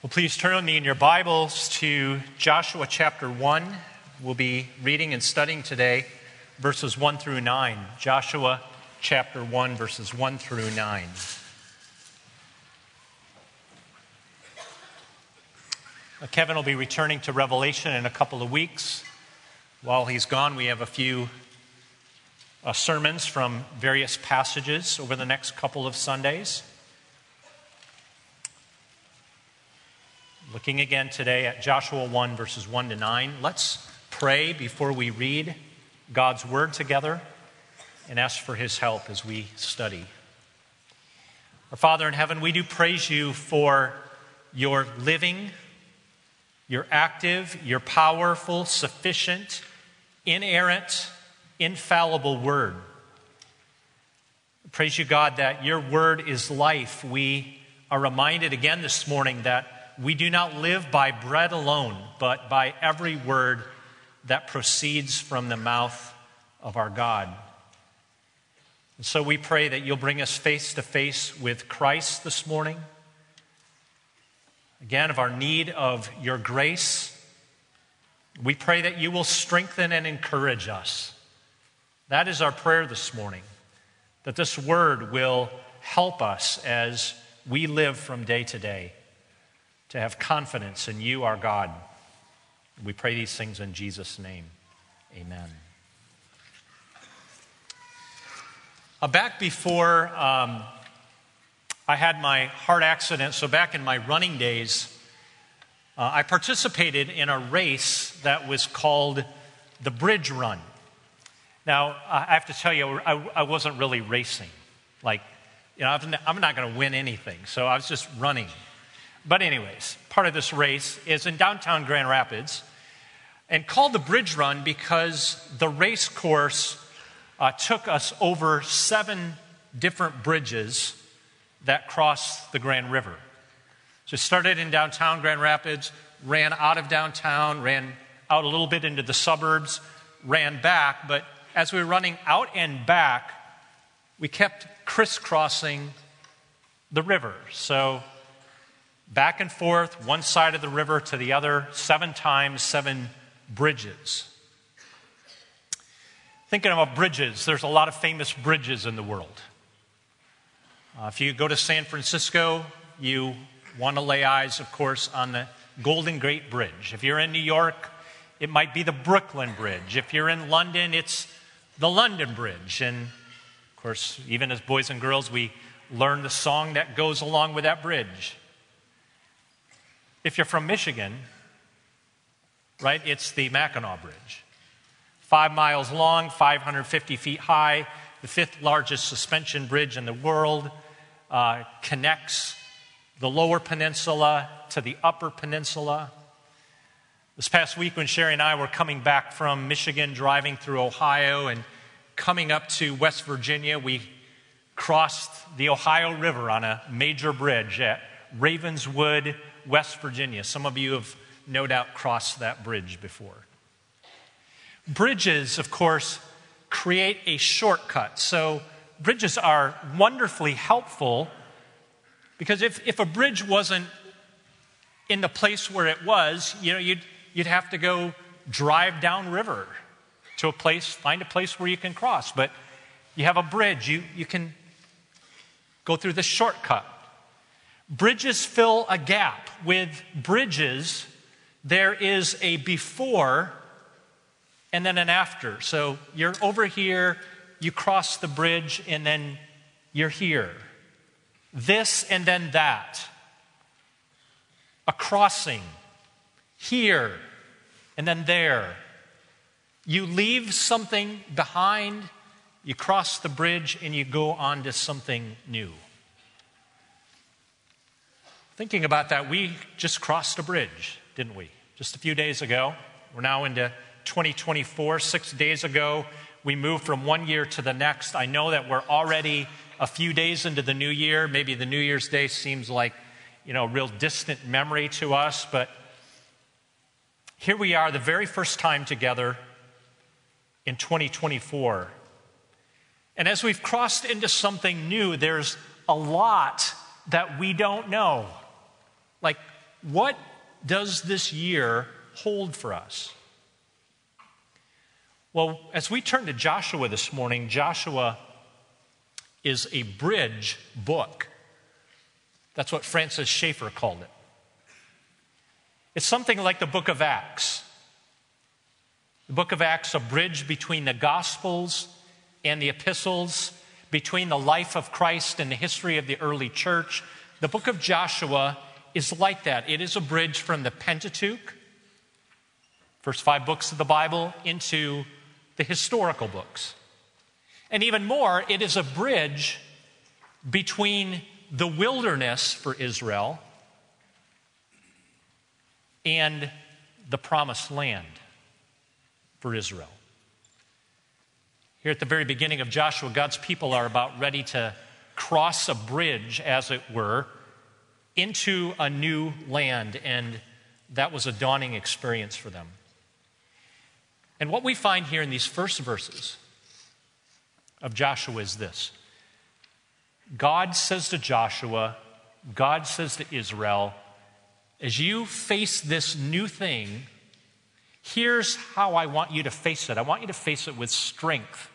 Well, please turn with me in your Bibles to Joshua chapter 1. We'll be reading and studying today verses 1 through 9. Joshua chapter 1, verses 1 through 9. Uh, Kevin will be returning to Revelation in a couple of weeks. While he's gone, we have a few uh, sermons from various passages over the next couple of Sundays. Looking again today at Joshua 1, verses 1 to 9. Let's pray before we read God's word together and ask for his help as we study. Our Father in heaven, we do praise you for your living, your active, your powerful, sufficient, inerrant, infallible word. Praise you, God, that your word is life. We are reminded again this morning that we do not live by bread alone, but by every word that proceeds from the mouth of our God. And so we pray that you'll bring us face to face with Christ this morning. Again, of our need of your grace. We pray that you will strengthen and encourage us. That is our prayer this morning, that this word will help us as we live from day to day to have confidence in you, our God. We pray these things in Jesus' name. Amen. Uh, back before um, I had my heart accident, so back in my running days, uh, I participated in a race that was called the Bridge Run. Now, I have to tell you, I, I wasn't really racing. Like, you know, I'm not going to win anything, so I was just running. But, anyways, part of this race is in downtown Grand Rapids and called the Bridge Run because the race course uh, took us over seven different bridges that cross the Grand River. So it started in downtown Grand Rapids, ran out of downtown, ran out a little bit into the suburbs, ran back, but as we were running out and back, we kept crisscrossing the river. So back and forth, one side of the river to the other, seven times, seven bridges. Thinking about bridges, there's a lot of famous bridges in the world. Uh, if you go to San Francisco, you want to lay eyes, of course, on the Golden Gate Bridge. If you're in New York, it might be the Brooklyn Bridge. If you're in London, it's the London Bridge. And of course, even as boys and girls, we learn the song that goes along with that bridge. If you're from Michigan, right, it's the Mackinac Bridge. Five miles long, 550 feet high, the fifth largest suspension bridge in the world, uh, connects the lower peninsula to the upper peninsula. This past week, when Sherry and I were coming back from Michigan, driving through Ohio and coming up to West Virginia, we crossed the Ohio River on a major bridge at Ravenswood, West Virginia. Some of you have no doubt crossed that bridge before. Bridges, of course, create a shortcut. So, bridges are wonderfully helpful because if, if a bridge wasn't in the place where it was, you know, you'd, you'd have to go drive downriver to a place, find a place where you can cross. But you have a bridge, you, you can go through the shortcut. Bridges fill a gap. With bridges, there is a before and then an after. So you're over here, you cross the bridge, and then you're here. This and then that. A crossing. Here and then there. You leave something behind, you cross the bridge, and you go on to something new. Thinking about that, we just crossed a bridge, didn't we? Just a few days ago. We're now into 2024. Six days ago, we moved from one year to the next. I know that we're already a few days into the new year. Maybe the New Year's Day seems like, you know, a real distant memory to us, but here we are, the very first time together in 2024. And as we've crossed into something new, there's a lot that we don't know. Like what does this year hold for us? Well, as we turn to Joshua this morning, Joshua is a bridge book. That's what Francis Schaeffer called it. It's something like the book of Acts. The book of Acts, a bridge between the Gospels and the epistles, between the life of Christ and the history of the early church. The book of Joshua is like that. It is a bridge from the Pentateuch, first five books of the Bible, into the historical books. And even more, it is a bridge between the wilderness for Israel and the promised land for Israel. Here at the very beginning of Joshua, God's people are about ready to cross a bridge, as it were, into a new land, and that was a dawning experience for them. And what we find here in these first verses of Joshua is this God says to Joshua, God says to Israel, as you face this new thing, here's how I want you to face it. I want you to face it with strength,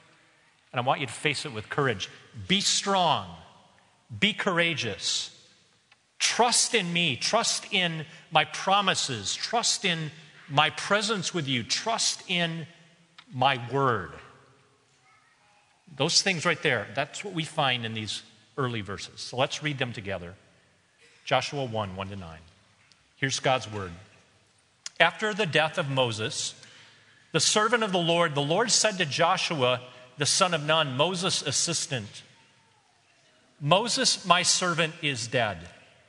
and I want you to face it with courage. Be strong, be courageous. Trust in me, trust in my promises, trust in my presence with you, trust in my word. Those things right there, that's what we find in these early verses. So let's read them together. Joshua 1 1 to 9. Here's God's word. After the death of Moses, the servant of the Lord, the Lord said to Joshua, the son of Nun, Moses' assistant, Moses, my servant, is dead.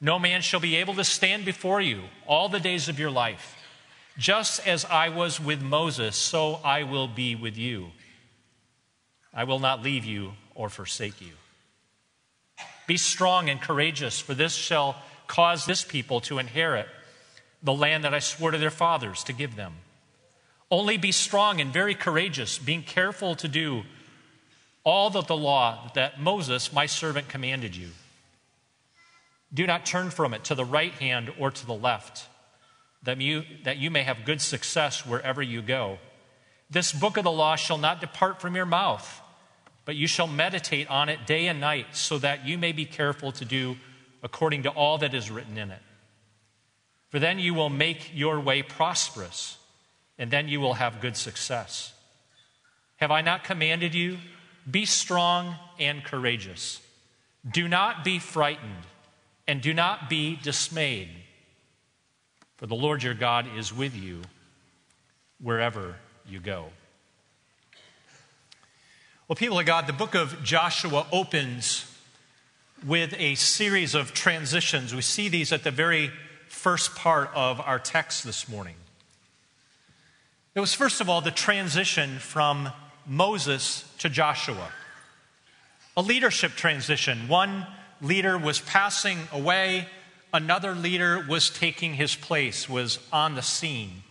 No man shall be able to stand before you all the days of your life. Just as I was with Moses, so I will be with you. I will not leave you or forsake you. Be strong and courageous, for this shall cause this people to inherit the land that I swore to their fathers to give them. Only be strong and very courageous, being careful to do all that the law that Moses, my servant, commanded you. Do not turn from it to the right hand or to the left, that you, that you may have good success wherever you go. This book of the law shall not depart from your mouth, but you shall meditate on it day and night, so that you may be careful to do according to all that is written in it. For then you will make your way prosperous, and then you will have good success. Have I not commanded you? Be strong and courageous. Do not be frightened, and do not be dismayed, for the Lord your God is with you wherever you go. Well, people of God, the book of Joshua opens with a series of transitions. We see these at the very first part of our text this morning. It was, first of all, the transition from Moses to Joshua, a leadership transition. One leader was passing away, another leader was taking his place, was on the scene.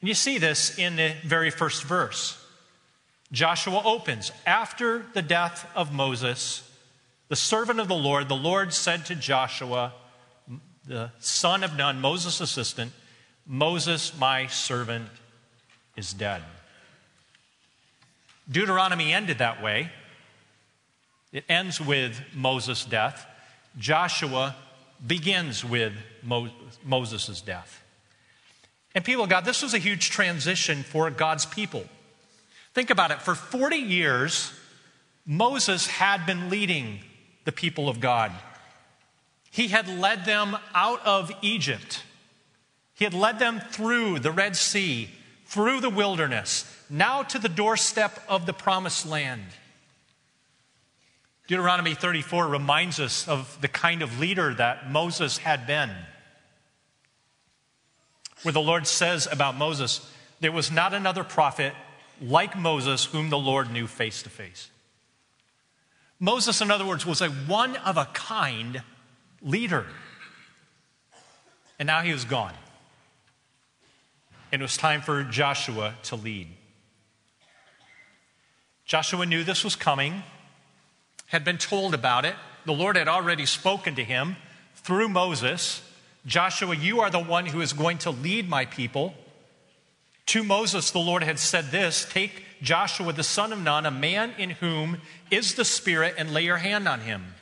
And you see this in the very first verse. Joshua opens After the death of Moses, the servant of the Lord, the Lord said to Joshua, the son of Nun, Moses' assistant, Moses, my servant, is dead. Deuteronomy ended that way. It ends with Moses' death. Joshua begins with Mo- Moses' death. And people God, this was a huge transition for God's people. Think about it. For 40 years, Moses had been leading the people of God. He had led them out of Egypt. He had led them through the Red Sea, through the wilderness, now to the doorstep of the promised land. Deuteronomy 34 reminds us of the kind of leader that Moses had been. where the Lord says about Moses, There was not another prophet like Moses whom the Lord knew face to face. Moses, in other words, was a one of a kind leader. And now he was gone. And it was time for Joshua to lead. Joshua knew this was coming, had been told about it. The Lord had already spoken to him through Moses Joshua, you are the one who is going to lead my people. To Moses, the Lord had said this Take Joshua, the son of Nun, a man in whom is the Spirit, and lay your hand on him.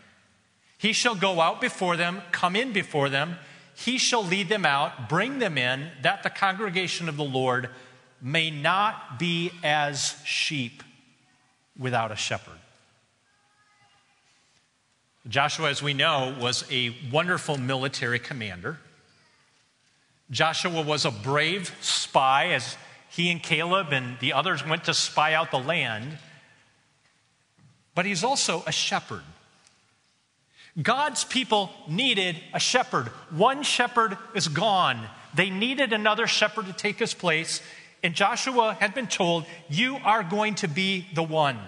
He shall go out before them, come in before them. He shall lead them out, bring them in, that the congregation of the Lord may not be as sheep without a shepherd. Joshua, as we know, was a wonderful military commander. Joshua was a brave spy as he and Caleb and the others went to spy out the land. But he's also a shepherd. God's people needed a shepherd. One shepherd is gone. They needed another shepherd to take his place. And Joshua had been told, You are going to be the one.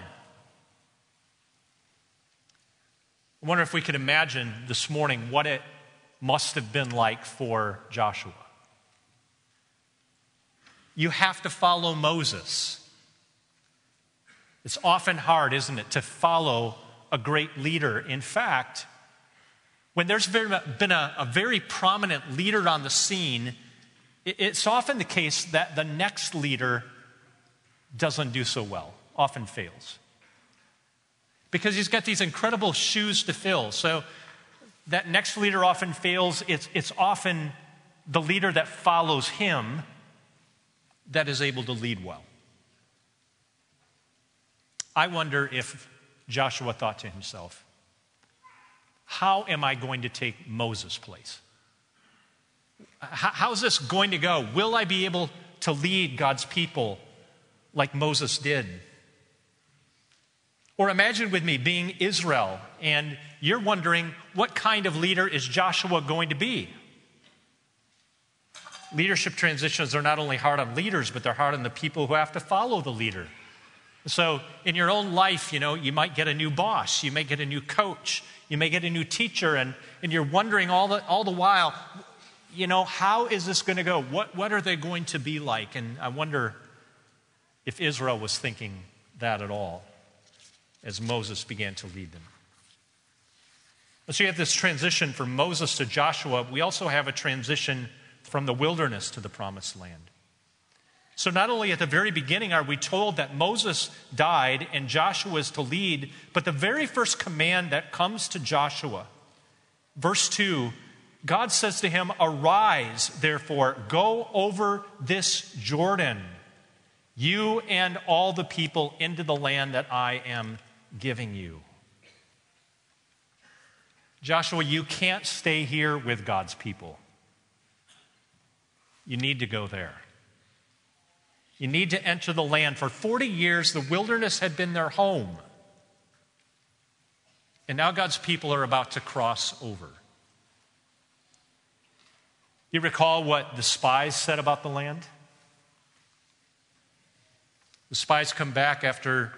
I wonder if we could imagine this morning what it must have been like for Joshua. You have to follow Moses. It's often hard, isn't it, to follow a great leader. In fact, when there's been a, a very prominent leader on the scene, it's often the case that the next leader doesn't do so well, often fails because he's got these incredible shoes to fill. So that next leader often fails. It's, it's often the leader that follows him that is able to lead well. I wonder if Joshua thought to himself, how am I going to take Moses' place? How's this going to go? Will I be able to lead God's people like Moses did? Or imagine with me being Israel and you're wondering what kind of leader is Joshua going to be? Leadership transitions are not only hard on leaders, but they're hard on the people who have to follow the leader. So, in your own life, you know, you might get a new boss, you may get a new coach, you may get a new teacher, and, and you're wondering all the, all the while, you know, how is this going to go? What, what are they going to be like? And I wonder if Israel was thinking that at all as Moses began to lead them. So you have this transition from Moses to Joshua. We also have a transition from the wilderness to the promised land. So, not only at the very beginning are we told that Moses died and Joshua is to lead, but the very first command that comes to Joshua, verse 2, God says to him, Arise, therefore, go over this Jordan, you and all the people, into the land that I am giving you. Joshua, you can't stay here with God's people. You need to go there. You need to enter the land. For 40 years, the wilderness had been their home. And now God's people are about to cross over. You recall what the spies said about the land? The spies come back after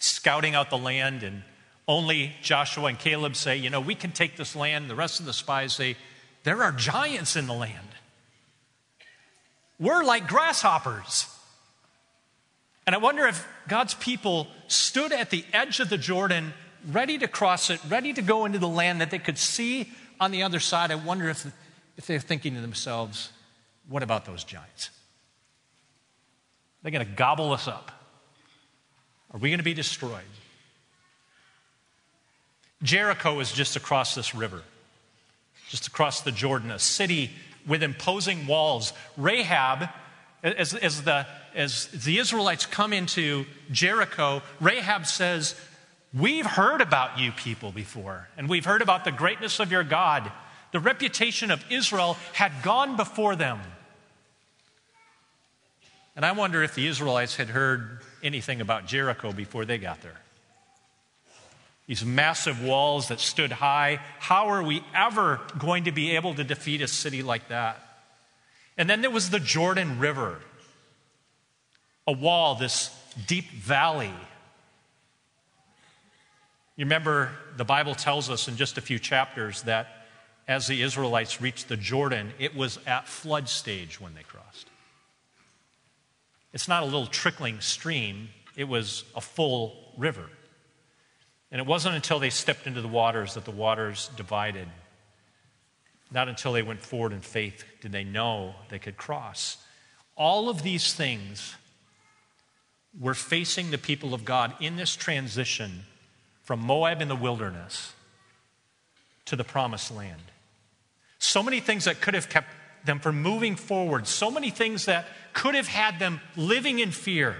scouting out the land, and only Joshua and Caleb say, You know, we can take this land. The rest of the spies say, There are giants in the land. We're like grasshoppers. And I wonder if God's people stood at the edge of the Jordan, ready to cross it, ready to go into the land that they could see on the other side. I wonder if, if they're thinking to themselves, what about those giants? They're going to gobble us up. Are we going to be destroyed? Jericho is just across this river, just across the Jordan, a city with imposing walls. Rahab, as, as, the, as the Israelites come into Jericho, Rahab says, We've heard about you people before, and we've heard about the greatness of your God. The reputation of Israel had gone before them. And I wonder if the Israelites had heard anything about Jericho before they got there. These massive walls that stood high. How are we ever going to be able to defeat a city like that? And then there was the Jordan River, a wall, this deep valley. You remember the Bible tells us in just a few chapters that as the Israelites reached the Jordan, it was at flood stage when they crossed. It's not a little trickling stream, it was a full river. And it wasn't until they stepped into the waters that the waters divided. Not until they went forward in faith did they know they could cross. All of these things were facing the people of God in this transition from Moab in the wilderness to the promised land. So many things that could have kept them from moving forward, so many things that could have had them living in fear.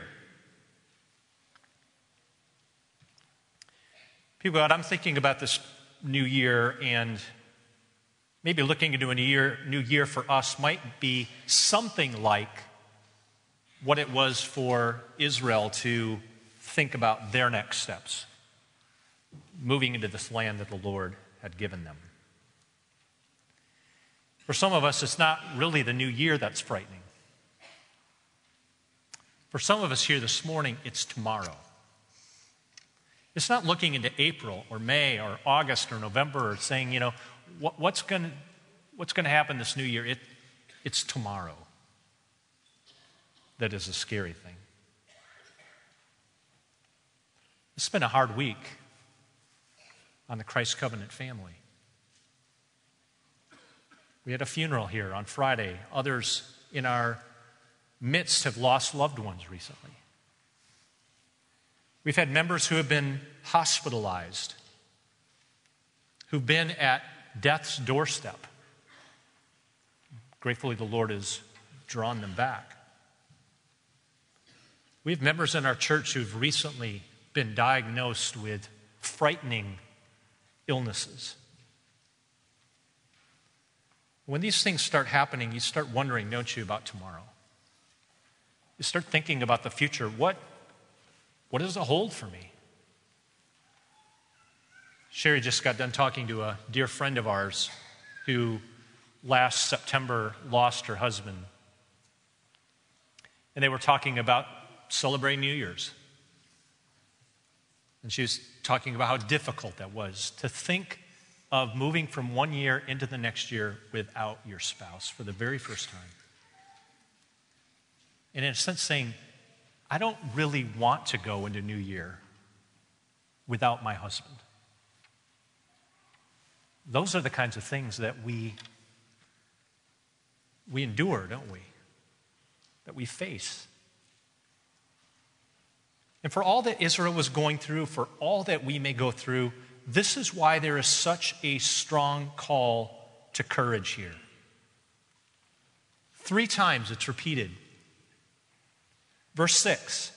People, God, I'm thinking about this new year and maybe looking into a year, new year for us might be something like what it was for Israel to think about their next steps, moving into this land that the Lord had given them. For some of us, it's not really the new year that's frightening. For some of us here this morning, it's tomorrow. It's not looking into April or May or August or November or saying, you know, what, what's going what's to happen this new year? It, it's tomorrow that is a scary thing. It's been a hard week on the Christ Covenant family. We had a funeral here on Friday. Others in our midst have lost loved ones recently. We've had members who have been hospitalized, who've been at death's doorstep. Gratefully, the Lord has drawn them back. We have members in our church who've recently been diagnosed with frightening illnesses. When these things start happening, you start wondering, don't you, about tomorrow? You start thinking about the future. What what does it hold for me? Sherry just got done talking to a dear friend of ours who last September lost her husband. And they were talking about celebrating New Year's. And she was talking about how difficult that was to think of moving from one year into the next year without your spouse for the very first time. And in a sense, saying, I don't really want to go into New Year without my husband. Those are the kinds of things that we, we endure, don't we? That we face. And for all that Israel was going through, for all that we may go through, this is why there is such a strong call to courage here. Three times it's repeated Verse 6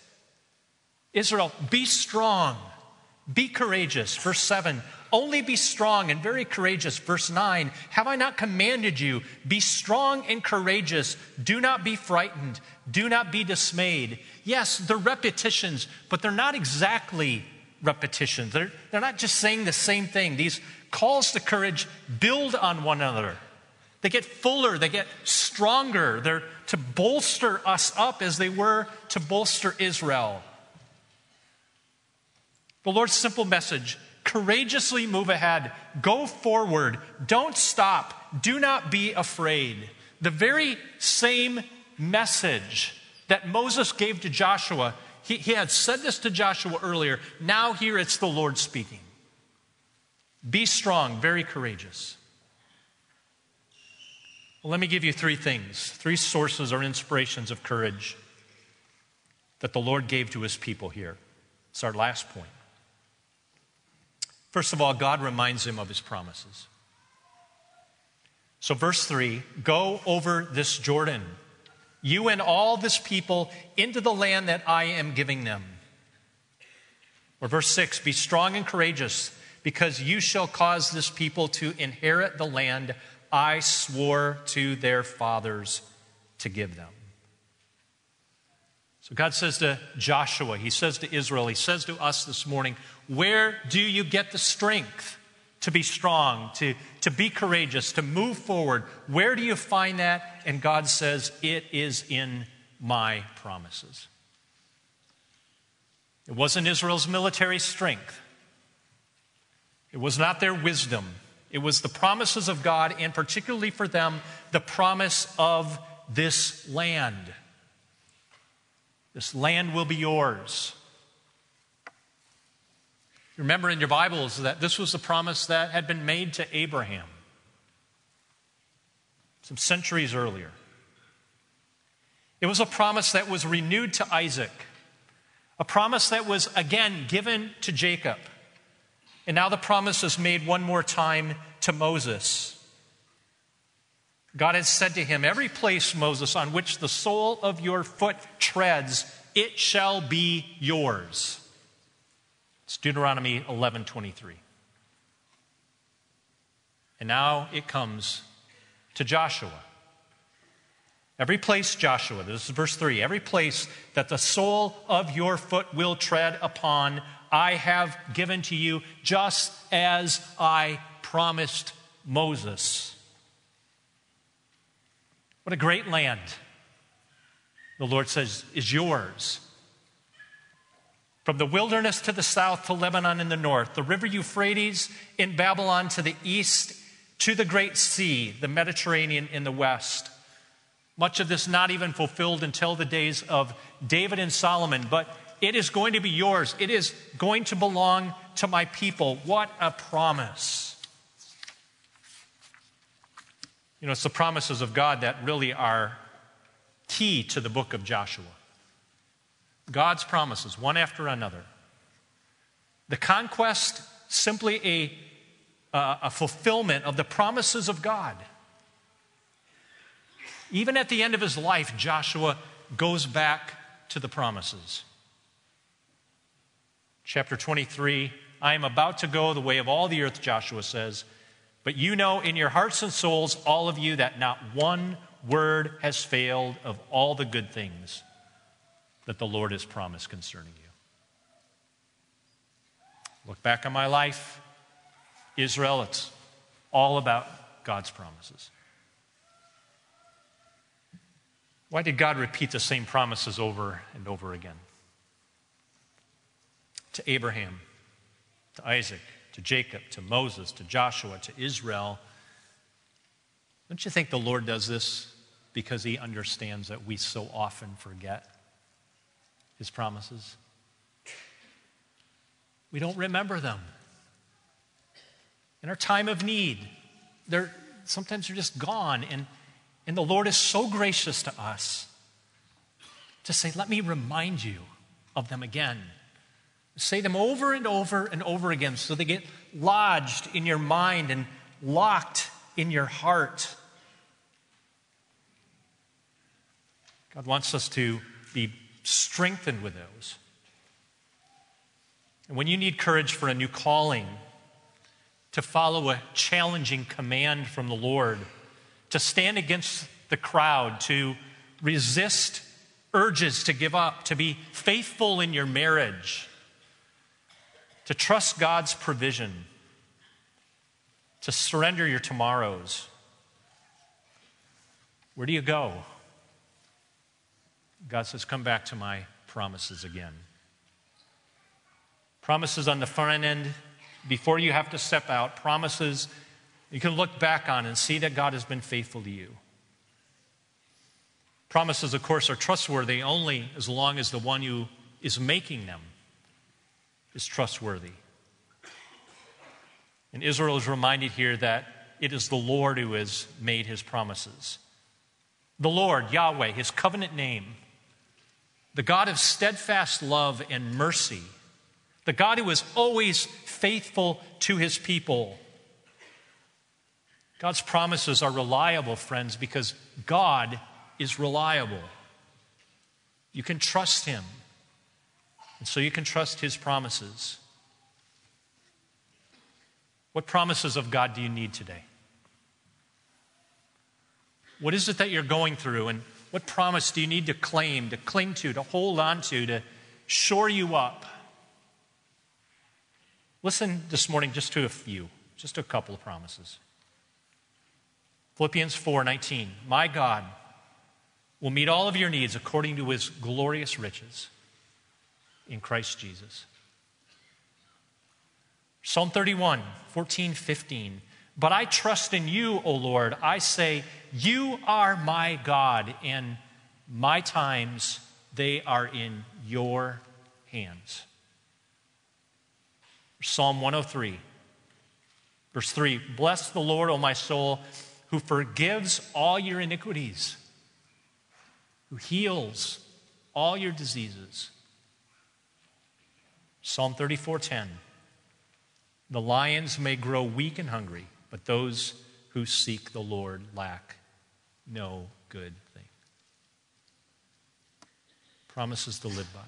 Israel, be strong, be courageous. Verse 7 only be strong and very courageous. Verse 9 Have I not commanded you? Be strong and courageous. Do not be frightened. Do not be dismayed. Yes, they're repetitions, but they're not exactly repetitions. They're, they're not just saying the same thing. These calls to courage build on one another. They get fuller, they get stronger. They're to bolster us up as they were to bolster Israel. The Lord's simple message courageously move ahead, go forward, don't stop, do not be afraid. The very same message that Moses gave to Joshua, he, he had said this to Joshua earlier. Now, here it's the Lord speaking. Be strong, very courageous. Well, let me give you three things, three sources or inspirations of courage that the Lord gave to his people here. It's our last point. First of all, God reminds him of his promises. So, verse 3 go over this Jordan, you and all this people, into the land that I am giving them. Or verse 6 be strong and courageous, because you shall cause this people to inherit the land I swore to their fathers to give them. So God says to Joshua, He says to Israel, He says to us this morning, Where do you get the strength to be strong, to, to be courageous, to move forward. Where do you find that? And God says, It is in my promises. It wasn't Israel's military strength, it was not their wisdom. It was the promises of God, and particularly for them, the promise of this land. This land will be yours. Remember in your Bibles that this was the promise that had been made to Abraham some centuries earlier. It was a promise that was renewed to Isaac, a promise that was again given to Jacob. And now the promise is made one more time to Moses. God has said to him, Every place, Moses, on which the sole of your foot treads, it shall be yours. It's Deuteronomy 11 23. And now it comes to Joshua. Every place, Joshua, this is verse 3, every place that the sole of your foot will tread upon, I have given to you, just as I promised Moses. What a great land, the Lord says, is yours. From the wilderness to the south to Lebanon in the north, the river Euphrates in Babylon to the east, to the great sea, the Mediterranean in the west. Much of this not even fulfilled until the days of David and Solomon, but it is going to be yours. It is going to belong to my people. What a promise. You know, it's the promises of God that really are key to the book of Joshua. God's promises, one after another. The conquest, simply a, uh, a fulfillment of the promises of God. Even at the end of his life, Joshua goes back to the promises. Chapter 23 I am about to go the way of all the earth, Joshua says. But you know in your hearts and souls, all of you, that not one word has failed of all the good things that the Lord has promised concerning you. Look back on my life, Israel, it's all about God's promises. Why did God repeat the same promises over and over again? To Abraham, to Isaac, to Jacob, to Moses, to Joshua, to Israel. Don't you think the Lord does this because he understands that we so often forget his promises? We don't remember them. In our time of need, they're sometimes they're just gone. And, and the Lord is so gracious to us to say, Let me remind you of them again. Say them over and over and over again so they get lodged in your mind and locked in your heart. God wants us to be strengthened with those. And when you need courage for a new calling, to follow a challenging command from the Lord, to stand against the crowd, to resist urges to give up, to be faithful in your marriage to trust God's provision, to surrender your tomorrows. Where do you go? God says, Come back to my promises again. Promises on the front end before you have to step out, promises you can look back on and see that God has been faithful to you. Promises, of course, are trustworthy only as long as the one who is making them is trustworthy. And Israel is reminded here that it is the Lord who has made his promises. The Lord, Yahweh, his covenant name, the God of steadfast love and mercy, the God who is always faithful to his people. God's promises are reliable, friends, because God is reliable. You can trust him. And so you can trust his promises. What promises of God do you need today? What is it that you're going through, and what promise do you need to claim, to cling to, to hold on to, to shore you up? Listen this morning just to a few, Just a couple of promises. Philippians 4:19. My God will meet all of your needs according to his glorious riches in Christ Jesus. Psalm 31, 14, 15. But I trust in you, O Lord. I say, You are my God, and my times, they are in your hands. Psalm 103, verse 3 Bless the Lord, O my soul, who forgives all your iniquities, who heals all your diseases. Psalm 34:10 The lions may grow weak and hungry, but those who seek the Lord lack no good thing. Promises to live by.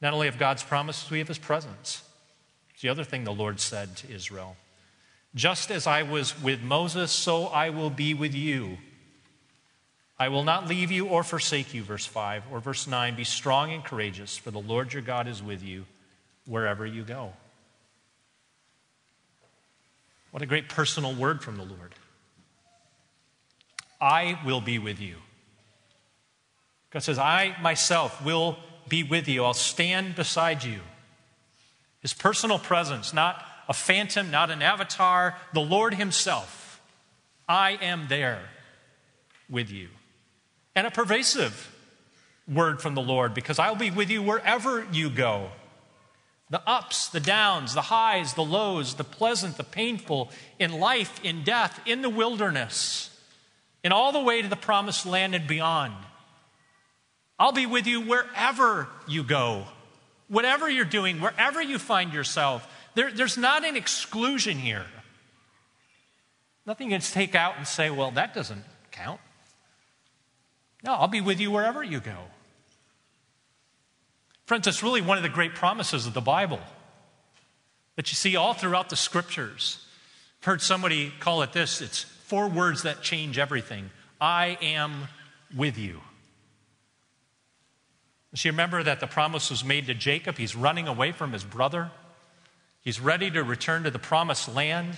Not only have God's promises, we have his presence. It's the other thing the Lord said to Israel. Just as I was with Moses, so I will be with you. I will not leave you or forsake you, verse 5. Or verse 9 Be strong and courageous, for the Lord your God is with you wherever you go. What a great personal word from the Lord. I will be with you. God says, I myself will be with you. I'll stand beside you. His personal presence, not a phantom, not an avatar, the Lord Himself. I am there with you. And a pervasive word from the Lord because I'll be with you wherever you go. The ups, the downs, the highs, the lows, the pleasant, the painful, in life, in death, in the wilderness, in all the way to the promised land and beyond. I'll be with you wherever you go, whatever you're doing, wherever you find yourself. There, there's not an exclusion here. Nothing you can take out and say, well, that doesn't count. No, I'll be with you wherever you go. Friends, that's really one of the great promises of the Bible that you see all throughout the scriptures. I've heard somebody call it this it's four words that change everything I am with you. So you remember that the promise was made to Jacob. He's running away from his brother. He's ready to return to the promised land.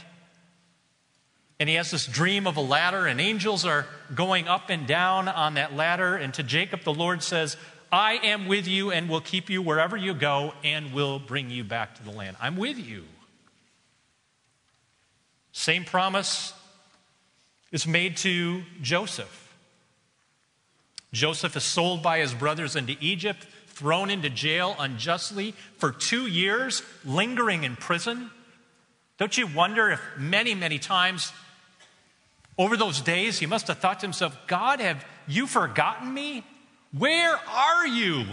And he has this dream of a ladder, and angels are going up and down on that ladder. And to Jacob, the Lord says, I am with you and will keep you wherever you go and will bring you back to the land. I'm with you. Same promise is made to Joseph. Joseph is sold by his brothers into Egypt, thrown into jail unjustly for two years, lingering in prison. Don't you wonder if many, many times over those days he must have thought to himself, God, have you forgotten me? Where are you?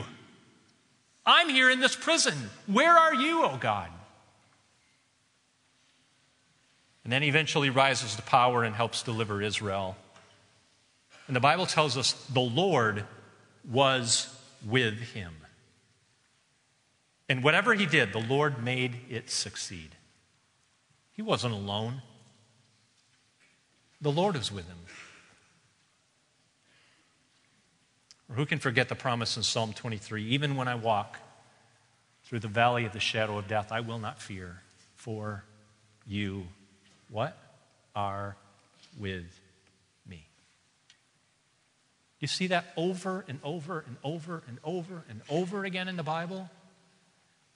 I'm here in this prison. Where are you, oh God? And then eventually rises to power and helps deliver Israel. And the Bible tells us the Lord was with him. And whatever he did, the Lord made it succeed. He wasn't alone, the Lord was with him. Or who can forget the promise in Psalm 23? Even when I walk through the valley of the shadow of death, I will not fear, for you, what? Are with me. you see that over and over and over and over and over again in the Bible?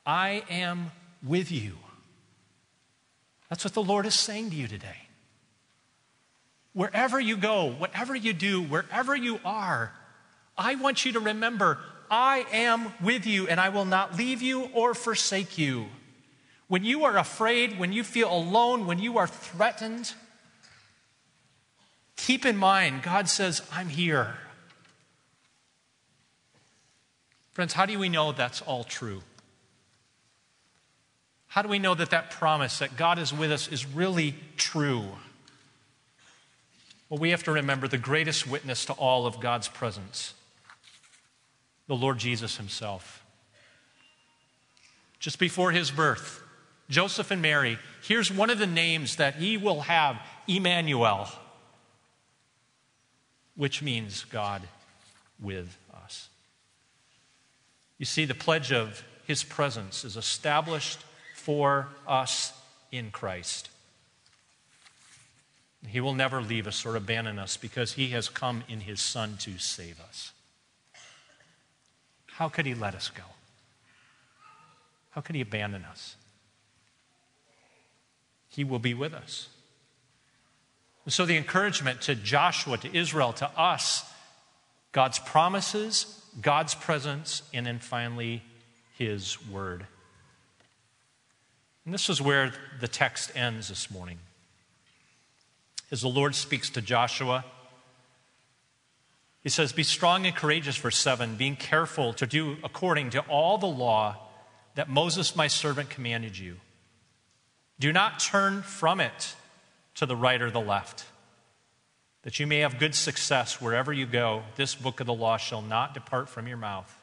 I am with you. That's what the Lord is saying to you today. Wherever you go, whatever you do, wherever you are, I want you to remember I am with you and I will not leave you or forsake you. When you are afraid, when you feel alone, when you are threatened, keep in mind God says, I'm here. Friends, how do we know that's all true? How do we know that that promise that God is with us is really true? Well, we have to remember the greatest witness to all of God's presence the Lord Jesus Himself. Just before His birth, Joseph and Mary, here's one of the names that He will have Emmanuel, which means God with us. You see, the pledge of his presence is established for us in Christ. He will never leave us or abandon us because He has come in His Son to save us. How could He let us go? How could He abandon us? He will be with us. And so, the encouragement to Joshua, to Israel, to us, God's promises, God's presence, and then finally, His word. And this is where the text ends this morning. As the Lord speaks to Joshua, he says, Be strong and courageous, verse 7, being careful to do according to all the law that Moses, my servant, commanded you. Do not turn from it to the right or the left, that you may have good success wherever you go. This book of the law shall not depart from your mouth,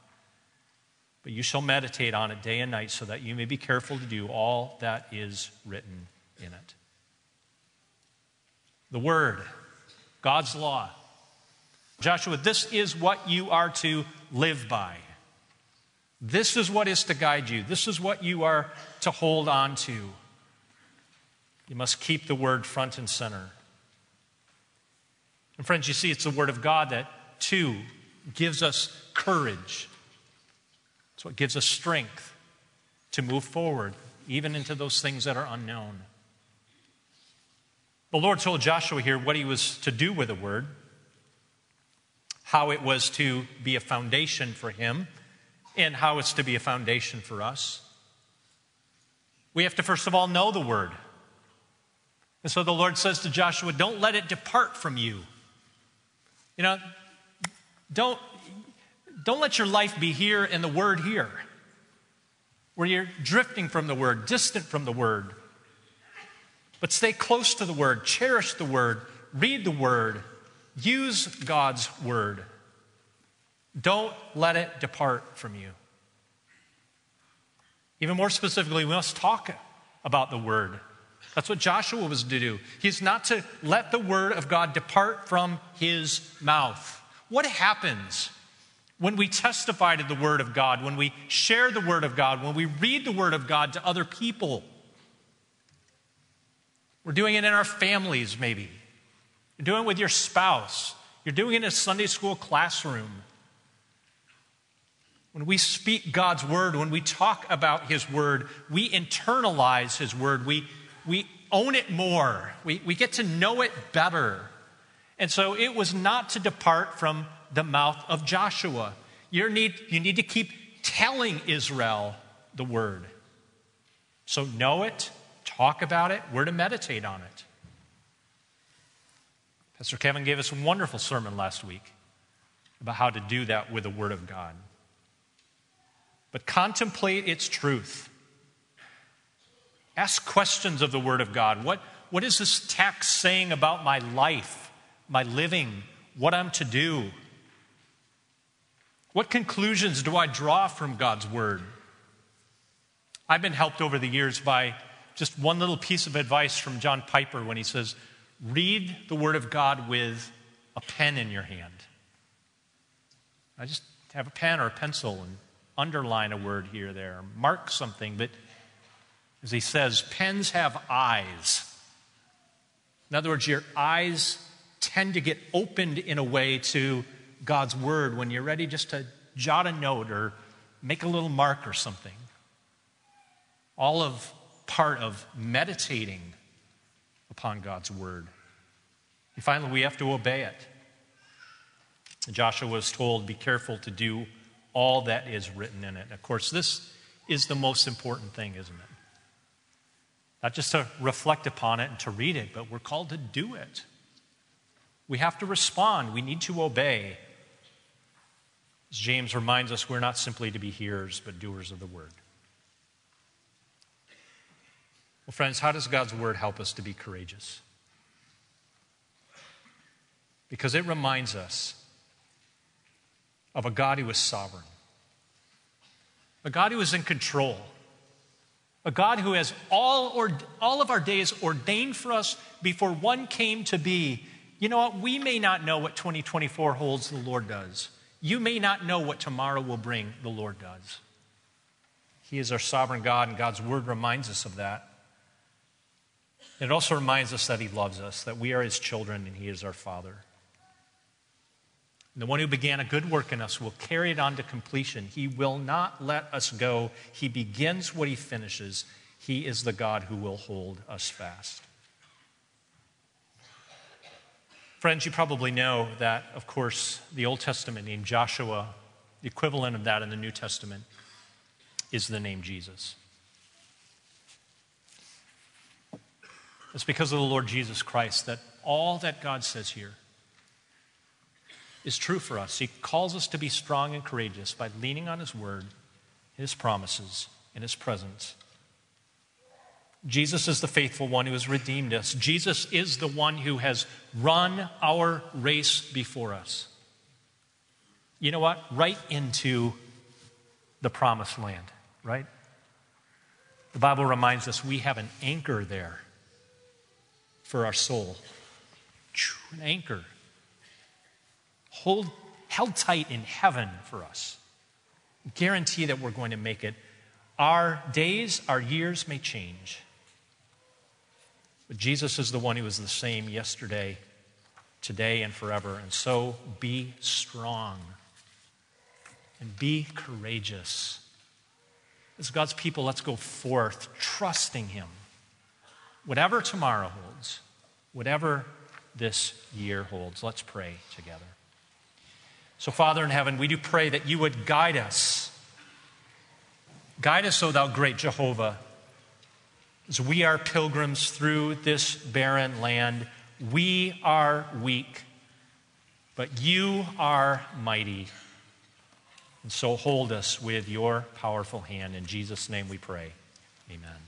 but you shall meditate on it day and night, so that you may be careful to do all that is written in it. The Word, God's law. Joshua, this is what you are to live by. This is what is to guide you. This is what you are to hold on to. You must keep the word front and center. And, friends, you see, it's the word of God that, too, gives us courage. It's what gives us strength to move forward, even into those things that are unknown. The Lord told Joshua here what he was to do with the word, how it was to be a foundation for him and how it's to be a foundation for us. We have to, first of all, know the word. And so the Lord says to Joshua, Don't let it depart from you. You know, don't, don't let your life be here and the word here, where you're drifting from the word, distant from the word. But stay close to the word, cherish the word, read the word, use God's word. Don't let it depart from you. Even more specifically, we must talk about the word. That's what Joshua was to do. He's not to let the word of God depart from his mouth. What happens when we testify to the word of God, when we share the word of God, when we read the word of God to other people? We're doing it in our families, maybe. You're doing it with your spouse. You're doing it in a Sunday school classroom. When we speak God's word, when we talk about his word, we internalize his word. We, we own it more. We, we get to know it better. And so it was not to depart from the mouth of Joshua. You need, you need to keep telling Israel the word. So know it, talk about it, we're to meditate on it. Pastor Kevin gave us a wonderful sermon last week about how to do that with the Word of God but contemplate its truth. Ask questions of the Word of God. What, what is this text saying about my life, my living, what I'm to do? What conclusions do I draw from God's Word? I've been helped over the years by just one little piece of advice from John Piper when he says, Read the Word of God with a pen in your hand. I just have a pen or a pencil and underline a word here there, mark something. But as he says, pens have eyes. In other words, your eyes tend to get opened in a way to God's word when you're ready just to jot a note or make a little mark or something. All of part of meditating upon God's word. And finally, we have to obey it. Joshua was told, Be careful to do all that is written in it. Of course, this is the most important thing, isn't it? Not just to reflect upon it and to read it, but we're called to do it. We have to respond, we need to obey. As James reminds us, we're not simply to be hearers, but doers of the word. Well, friends, how does God's word help us to be courageous? Because it reminds us of a God who is sovereign, a God who is in control, a God who has all, or, all of our days ordained for us before one came to be. You know what? We may not know what 2024 holds, the Lord does. You may not know what tomorrow will bring, the Lord does. He is our sovereign God, and God's word reminds us of that. It also reminds us that He loves us, that we are His children and He is our Father. And the one who began a good work in us will carry it on to completion. He will not let us go. He begins what He finishes. He is the God who will hold us fast. Friends, you probably know that, of course, the Old Testament name Joshua, the equivalent of that in the New Testament, is the name Jesus. It's because of the Lord Jesus Christ that all that God says here is true for us. He calls us to be strong and courageous by leaning on His word, His promises, and His presence. Jesus is the faithful one who has redeemed us. Jesus is the one who has run our race before us. You know what? Right into the promised land, right? The Bible reminds us we have an anchor there for our soul. An anchor. Hold, held tight in heaven for us. Guarantee that we're going to make it. Our days, our years may change. But Jesus is the one who is the same yesterday, today, and forever. And so be strong and be courageous. As God's people, let's go forth trusting Him. Whatever tomorrow holds, whatever this year holds, let's pray together. So, Father in heaven, we do pray that you would guide us. Guide us, O thou great Jehovah as we are pilgrims through this barren land, we are weak, but you are mighty. And so hold us with your powerful hand. In Jesus' name we pray. Amen.